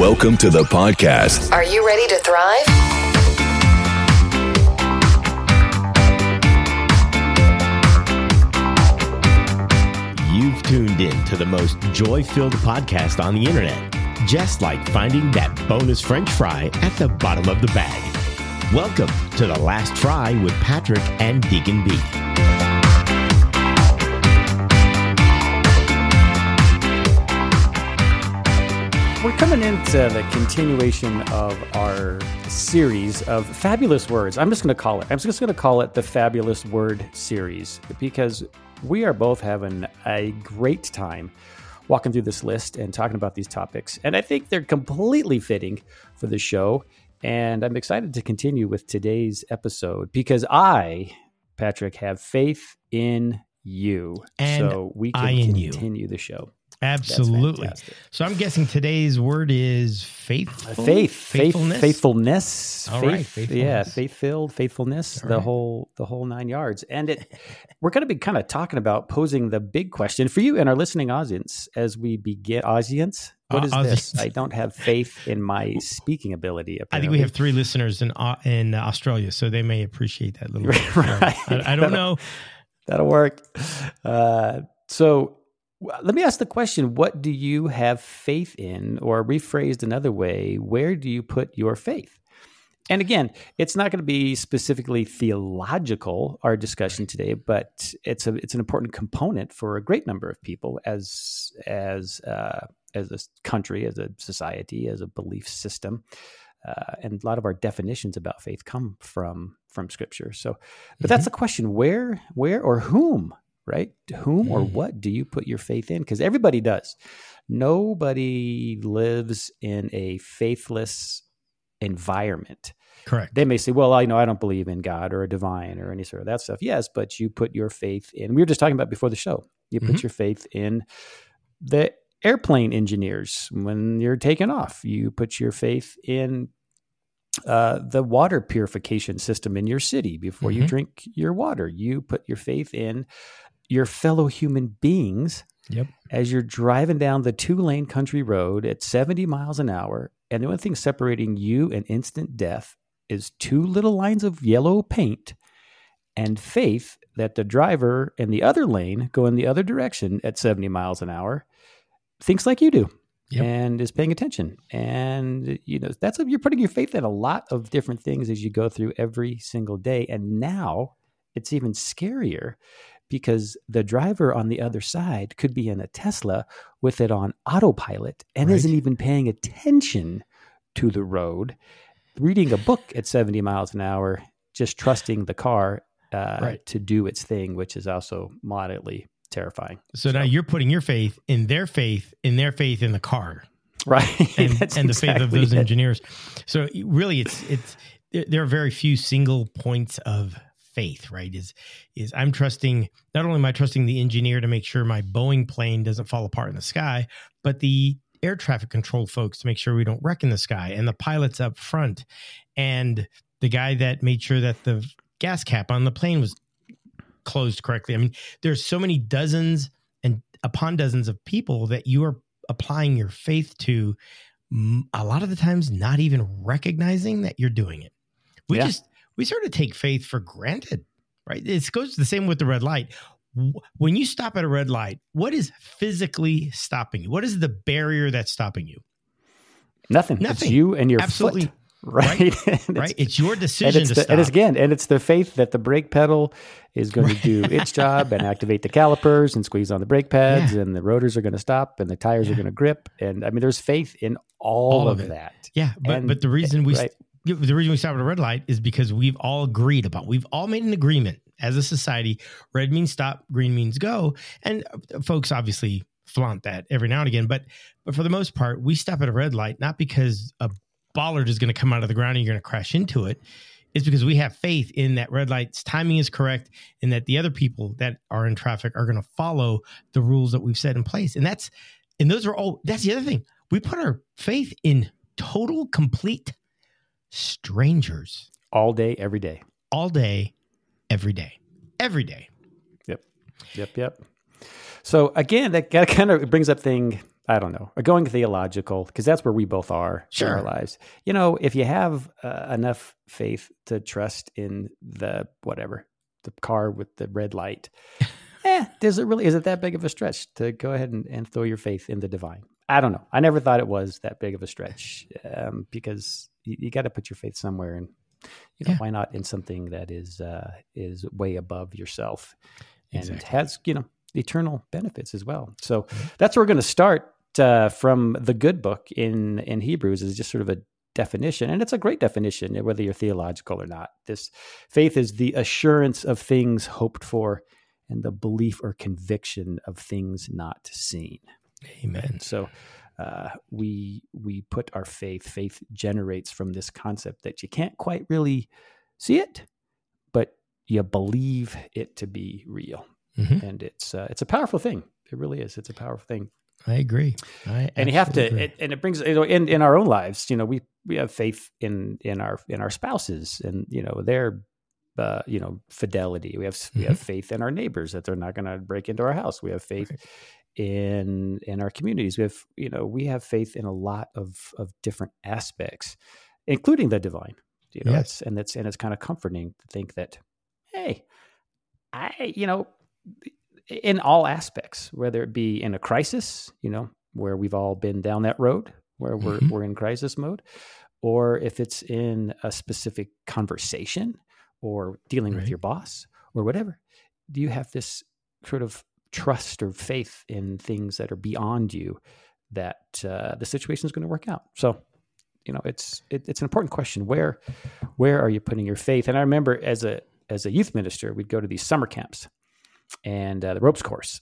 Welcome to the podcast. Are you ready to thrive? You've tuned in to the most joy filled podcast on the internet, just like finding that bonus French fry at the bottom of the bag. Welcome to The Last Fry with Patrick and Deacon B. We're coming into the continuation of our series of fabulous words. I'm just going to call it. I'm just going to call it the fabulous word series because we are both having a great time walking through this list and talking about these topics. And I think they're completely fitting for the show. And I'm excited to continue with today's episode because I, Patrick, have faith in you. And so we I can in you. continue the show. Absolutely. So I'm guessing today's word is faith. faith, faith, faithfulness. faithfulness, All faith, right, yeah, faithfulness. faith filled, faithfulness, All the right. whole, the whole nine yards. And it, we're going to be kind of talking about posing the big question for you and our listening audience as we begin. Audience, what is Uh, this? I don't have faith in my speaking ability. I think we have three listeners in Au- in Australia, so they may appreciate that little. Right. I, I don't know. That'll work. Uh, so w- let me ask the question What do you have faith in? Or rephrased another way, where do you put your faith? And again, it's not going to be specifically theological, our discussion today, but it's a it's an important component for a great number of people as as uh, as a country, as a society, as a belief system. Uh, and a lot of our definitions about faith come from from scripture. So, but that's the question: where, where, or whom? Right? Whom or Mhm. what do you put your faith in? Because everybody does. Nobody lives in a faithless environment. Correct. They may say, "Well, I know I don't believe in God or a divine or any sort of that stuff." Yes, but you put your faith in. We were just talking about before the show. You put Mhm. your faith in the airplane engineers when you're taking off. You put your faith in uh, the water purification system in your city before you Mhm. drink your water. You put your faith in your fellow human beings Yep. as you're driving down the two lane country road at 70 miles an hour. And the only thing separating you and instant death is two little lines of yellow paint and faith that the driver in the other lane going the other direction at 70 miles an hour thinks like you do Yep. and is paying attention. And you know, that's you're putting your faith in a lot of different things as you go through every single day. And now it's even scarier because the driver on the other side could be in a Tesla with it on autopilot and Right. isn't even paying attention to the road, reading a book at 70 miles an hour, just trusting the car uh, Right. to do its thing, which is also moderately terrifying. So now you're putting your faith in their faith, in their faith in the car, Right. and, and the faith of those it. engineers. So really, it's it's there are very few single points of faith. Right? Is is I'm trusting not only am I trusting the engineer to make sure my Boeing plane doesn't fall apart in the sky, but the air traffic control folks to make sure we don't wreck in the sky, and the pilots up front, and the guy that made sure that the gas cap on the plane was closed correctly. I mean, there's so many dozens and upon dozens of people that you are applying your faith to a lot of the times not even recognizing that you're doing it. We Yeah. just we sort of take faith for granted, right? It goes the same with the red light. When you stop at a red light, what is physically stopping you? What is the barrier that's stopping you? Nothing. It's Nothing. you and your Absolutely. foot. Right. And it's- Right? It's your decision it's, to the, stop. and it's again, and it's the faith that the brake pedal is going to do its job and activate the calipers and squeeze on the brake pads, and the rotors are going to stop and the tires are going to grip. And I mean, there's faith in all, All of, of that. Yeah, but And- but the eh, reason we right. The reason we stop at a red light is because we've all agreed about we've all made an agreement as a society red means stop green means go. And uh, folks obviously flaunt that every now and again but but for the most part we stop at a red light not because a bollard is going to come out of the ground and you're going to crash into it. It's because we have faith in that red light's timing is correct and that the other people that are in traffic are going to follow the rules that we've set in place. And that's and those are all that's the other thing. We put our faith in total complete strangers all day, every day. all day, every day, every day. Yep. Yep. Yep. So again, that, kind of brings up thing I don't know, going theological, because that's where we both are Sure. in our lives. You know, if you have uh, enough faith to trust in the whatever, the car with the red light, eh, does it really, is it that big of a stretch to go ahead and, and throw your faith in the divine? I don't know. I never thought it was that big of a stretch um, because you, you got to put your faith somewhere and you know Yeah. why not in something that is uh, is way above yourself and Exactly. has you know eternal benefits as well. So that's where we're going to start uh, from the good book in in Hebrews is just sort of a definition, and it's a great definition, whether you're theological or not. This faith is the assurance of things hoped for, and the belief or conviction of things not seen. Amen. So uh, we we put our faith. Faith generates from this concept that you can't quite really see it, but you believe it to be real, Mhm. and it's uh, it's a powerful thing. It really is. It's a powerful thing, I agree. I and you have to. It, and it brings you know in in our own lives. You know, we we have faith in in our in our spouses, and you know their. Uh, you know, fidelity. We have we have faith in our neighbors that they're not going to break into our house. We have faith Right. In in our communities. We have you know we have faith in a lot of of different aspects, including the divine. You know, Yes. and it's and it's kind of comforting to think that, hey, I you know, in all aspects, whether it be in a crisis, you know, where we've all been down that road, where we're Mhm. we're in crisis mode, or if it's in a specific conversation or dealing with your boss or whatever, do you have this sort of trust or faith in things that are beyond you that uh, the situation is going to work out? So, you know, it's it, it's an important question. Where where are you putting your faith? And I remember as a as a youth minister, we'd go to these summer camps and uh, the ropes course.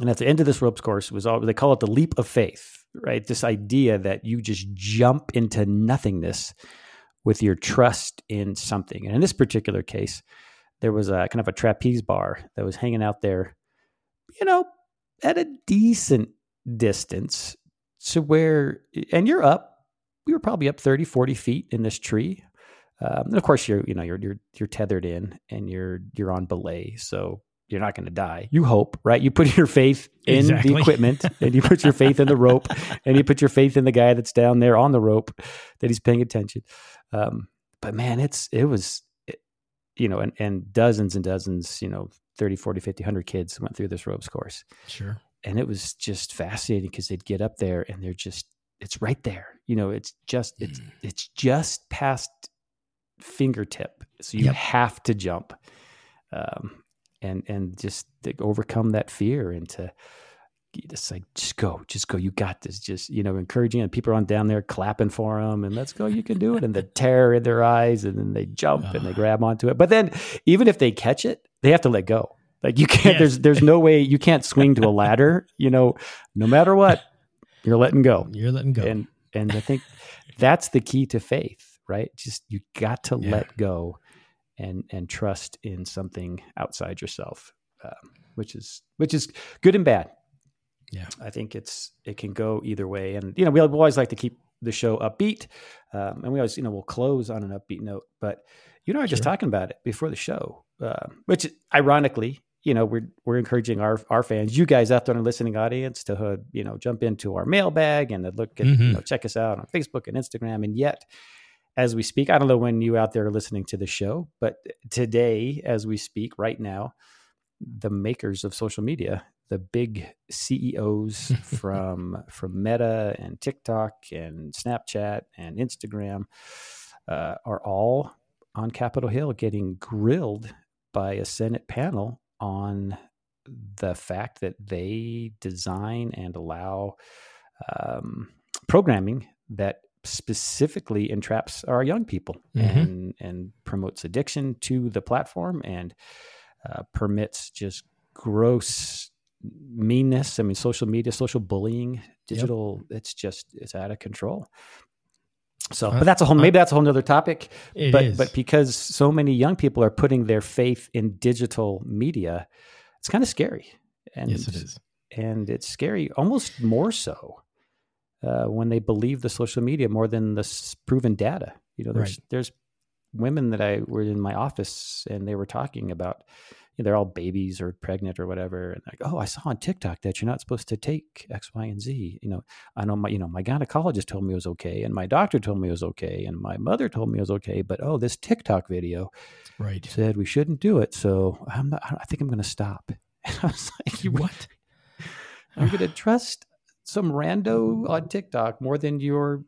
And at the end of this ropes course was all they call it the leap of faith, right? This idea that you just jump into nothingness with your trust in something. And in this particular case, there was a kind of a trapeze bar that was hanging out there, you know, at a decent distance to where, and you're up, we were probably up 30, 40 feet in this tree. Um, and of course, you're you know you're you're you're tethered in and you're you're on belay, so you're not going to die. You hope, right? You put your faith in Exactly. the equipment, and you put your faith in the rope, and you put your faith in the guy that's down there on the rope that he's paying attention. Um, but man, it's it was, it, you know, and and dozens and dozens, you know, 30, 40, 50, 100 kids went through this ropes course Sure. and it was just fascinating because they'd get up there and they're just it's right there you know it's just it's Mm. it's just past fingertip so you Yep. have to jump um and and just to overcome that fear and to just like just go just go you got this just you know encouraging and people are on down there clapping for them and let's go you can do it and the terror in their eyes and then they jump and they grab onto it but then even if they catch it they have to let go like you can't Yes. there's there's no way you can't swing to a ladder you know no matter what you're letting go You're letting go. and and i think that's the key to faith right just you got to Yeah. let go and and trust in something outside yourself um, which is which is good and bad Yeah. i think it's it can go either way and you know we always like to keep the show upbeat um, and we always you know we'll close on an upbeat note but you know i was just talking about it before the show uh, which ironically you know we're we're encouraging our our fans you guys out there in the listening audience to uh, you know jump into our mailbag and look at you Mhm. know check us out on facebook and instagram and yet as we speak i don't know when you out there are listening to the show but today as we speak right now the makers of social media the big ceos from from meta and tiktok and snapchat and instagram uh, are all on capitol hill getting grilled by a senate panel on the fact that they design and allow um, programming that specifically entraps our young people Mhm. and and promotes addiction to the platform and uh, permits just gross meanness. I mean, social media, social bullying, digital. It's just it's out of control. So, but that's a whole maybe that's a whole nother topic It but is. but because so many young people are putting their faith in digital media, it's kind of scary. And yes, it is. and it's scary almost more so uh, when they believe the social media more than the proven data. You know, there's Right. there's women that I were in my office and they were talking about, they're all babies or pregnant or whatever. And like, oh, I saw on TikTok that you're not supposed to take X, Y, and Z. You know, I know my, you know, my gynecologist told me it was okay, and my doctor told me it was okay, and my mother told me it was okay. But oh, this TikTok video, right, said we shouldn't do it. So I'm not. I think I'm going to stop. And I was like, you what? You're going to trust some rando on TikTok more than your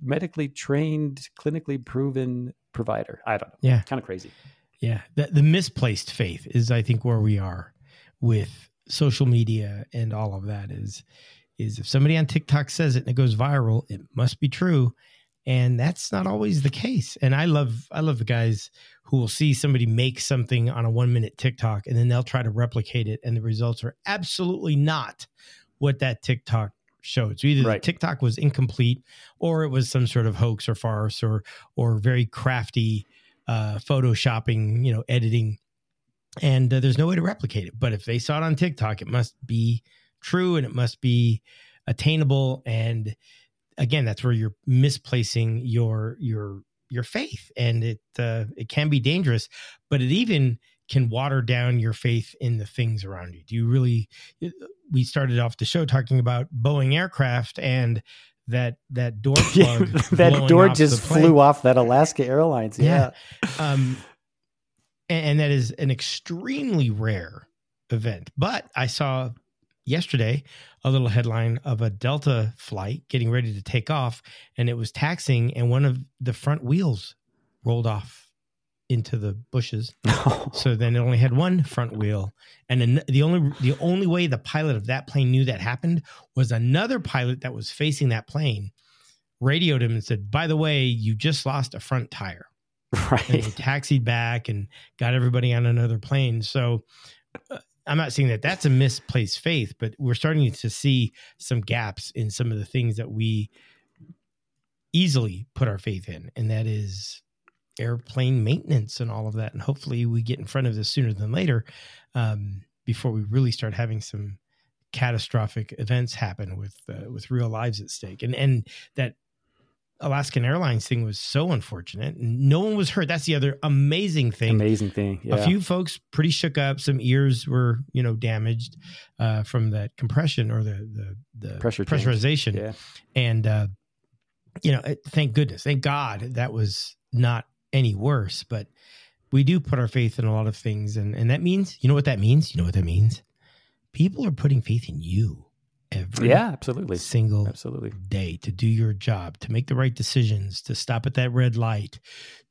medically trained, clinically proven provider. I don't know. Yeah, kind of crazy. Yeah, the, the misplaced faith is, I think, where we are with social media and all of that. Is is if somebody on TikTok says it and it goes viral, it must be true, and that's not always the case. And I love I love the guys who will see somebody make something on a one minute TikTok and then they'll try to replicate it, and the results are absolutely not what that TikTok showed. So either right. TikTok was incomplete, or it was some sort of hoax or farce, or or very crafty uh, photoshopping, you know, editing, and uh, there's no way to replicate it. But if they saw it on TikTok, it must be true and it must be attainable. And again, that's where you're misplacing your your your faith, and it uh, it can be dangerous. But it even can water down your faith in the things around you. Do you really? We started off the show talking about Boeing aircraft and that that door plug that door just flew off that Alaska Airlines. Yeah. yeah. Um, and, and that is an extremely rare event. But I saw yesterday a little headline of a Delta flight getting ready to take off, and it was taxing, and one of the front wheels rolled off into the bushes. so then it only had one front wheel, and then the only the only way the pilot of that plane knew that happened was another pilot that was facing that plane radioed him and said, "By the way, you just lost a front tire." Right. And he taxied back and got everybody on another plane. So. Uh, I'm not saying that that's a misplaced faith, but we're starting to see some gaps in some of the things that we easily put our faith in, and that is airplane maintenance and all of that. And hopefully we get in front of this sooner than later um, before we really start having some catastrophic events happen with uh, with real lives at stake. And and that Alaskan Airlines thing was so unfortunate. No one was hurt. That's the other amazing thing. Amazing thing. Yeah. A few folks pretty shook up. Some ears were, you know, damaged uh, from that compression or the the, the Pressure pressurization. Yeah. And uh, you know, thank goodness, thank God that was not any worse, but we do put our faith in a lot of things. And, and that means, you know what that means? You know what that means? People are putting faith in you every yeah, absolutely. single absolutely. day to do your job, to make the right decisions, to stop at that red light,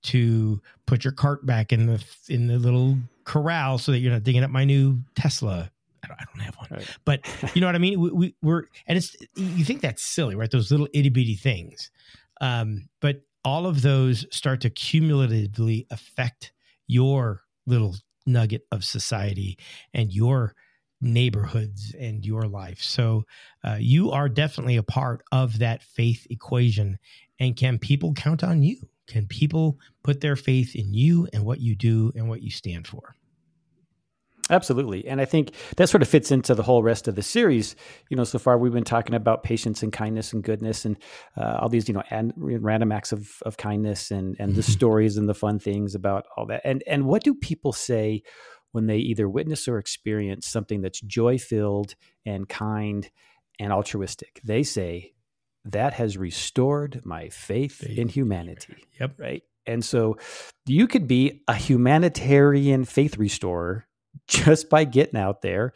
to put your cart back in the in the little corral so that you're not digging up my new Tesla. I don't, I don't have one, right. but you know what I mean. We, we, are and it's you think that's silly, right? Those little itty bitty things, um, but all of those start to cumulatively affect your little nugget of society and your neighborhoods and your life. So uh, you are definitely a part of that faith equation. And can people count on you? Can people put their faith in you and what you do and what you stand for? Absolutely. And I think that sort of fits into the whole rest of the series. You know, so far we've been talking about patience and kindness and goodness and uh, all these, you know, and random acts of, of kindness and, and the mm-hmm. stories and the fun things about all that. And, and what do people say when they either witness or experience something that's joy filled and kind and altruistic? They say, that has restored my faith, faith in humanity. Yep. Right. And so you could be a humanitarian faith restorer just by getting out there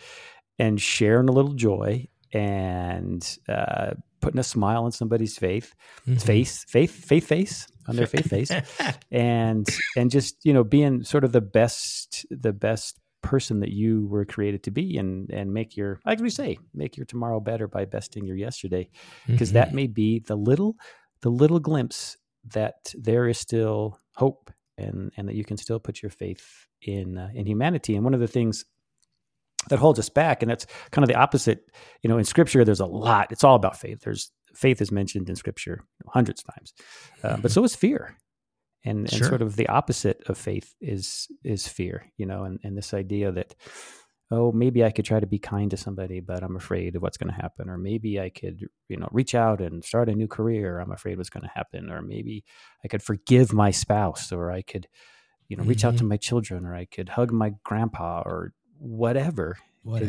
and sharing a little joy and uh, putting a smile on somebody's face, mm-hmm. face, faith, faith face on their faith face, and and just you know being sort of the best, the best person that you were created to be, and and make your like we say, make your tomorrow better by besting your yesterday, because mm-hmm. that may be the little, the little glimpse that there is still hope and and that you can still put your faith in uh, in humanity. And one of the things that holds us back, and that's kind of the opposite. You know, in Scripture, there's a lot. It's all about faith. There's faith is mentioned in Scripture hundreds of times, uh, but so is fear. And, and sure. sort of the opposite of faith is is fear, you know, and, and this idea that oh, maybe I could try to be kind to somebody, but I'm afraid of what's going to happen. Or maybe I could, you know, reach out and start a new career. I'm afraid what's going to happen. Or maybe I could forgive my spouse, or I could you know reach out to Mhm. my children or I could hug my grandpa or whatever.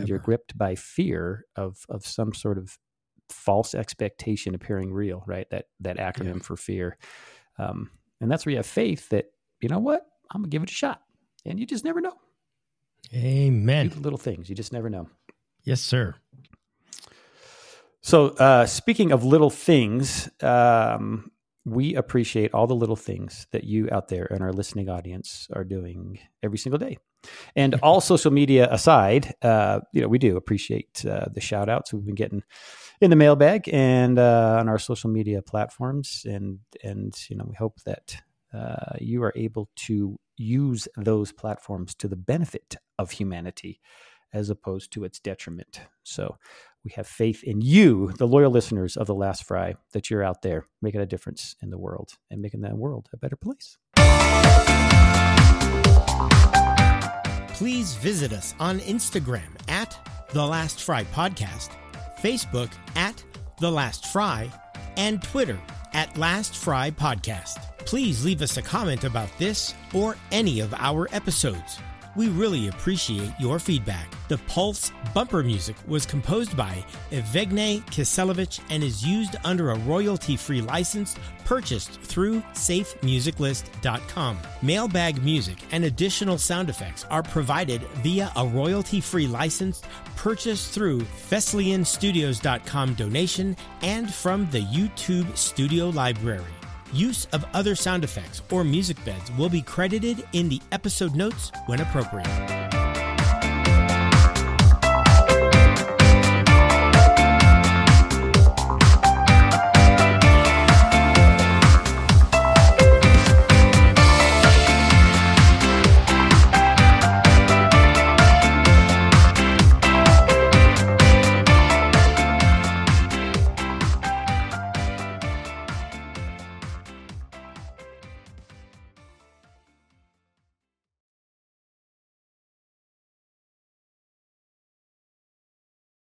And you're gripped by fear of of some sort of false expectation appearing real, right? That that acronym for fear. Um, and that's where you have faith that, you know what? I'm gonna give it a shot. And you just never know. Amen. little things. You just never know. Yes, sir. So, uh, speaking of little things, um, we appreciate all the little things that you out there in our listening audience are doing every single day. And all social media aside, uh, you know, we do appreciate uh, the shout outs we've been getting in the mailbag and uh, on our social media platforms. And, and, you know, we hope that uh, you are able to use those platforms to the benefit of humanity as opposed to its detriment. So, we have faith in you, the loyal listeners of The Last Fry, that you're out there making a difference in the world and making that world a better place. Please visit us on Instagram at The Last Fry Podcast, Facebook at The Last Fry, and Twitter at Last Fry Podcast. Please leave us a comment about this or any of our episodes. We really appreciate your feedback. The Pulse bumper music was composed by Evgeny Kiselevich and is used under a royalty free license purchased through safemusiclist.com. Mailbag music and additional sound effects are provided via a royalty free license purchased through FesliyanStudios.com donation and from the YouTube Studio Library. Use of other sound effects or music beds will be credited in the episode notes when appropriate.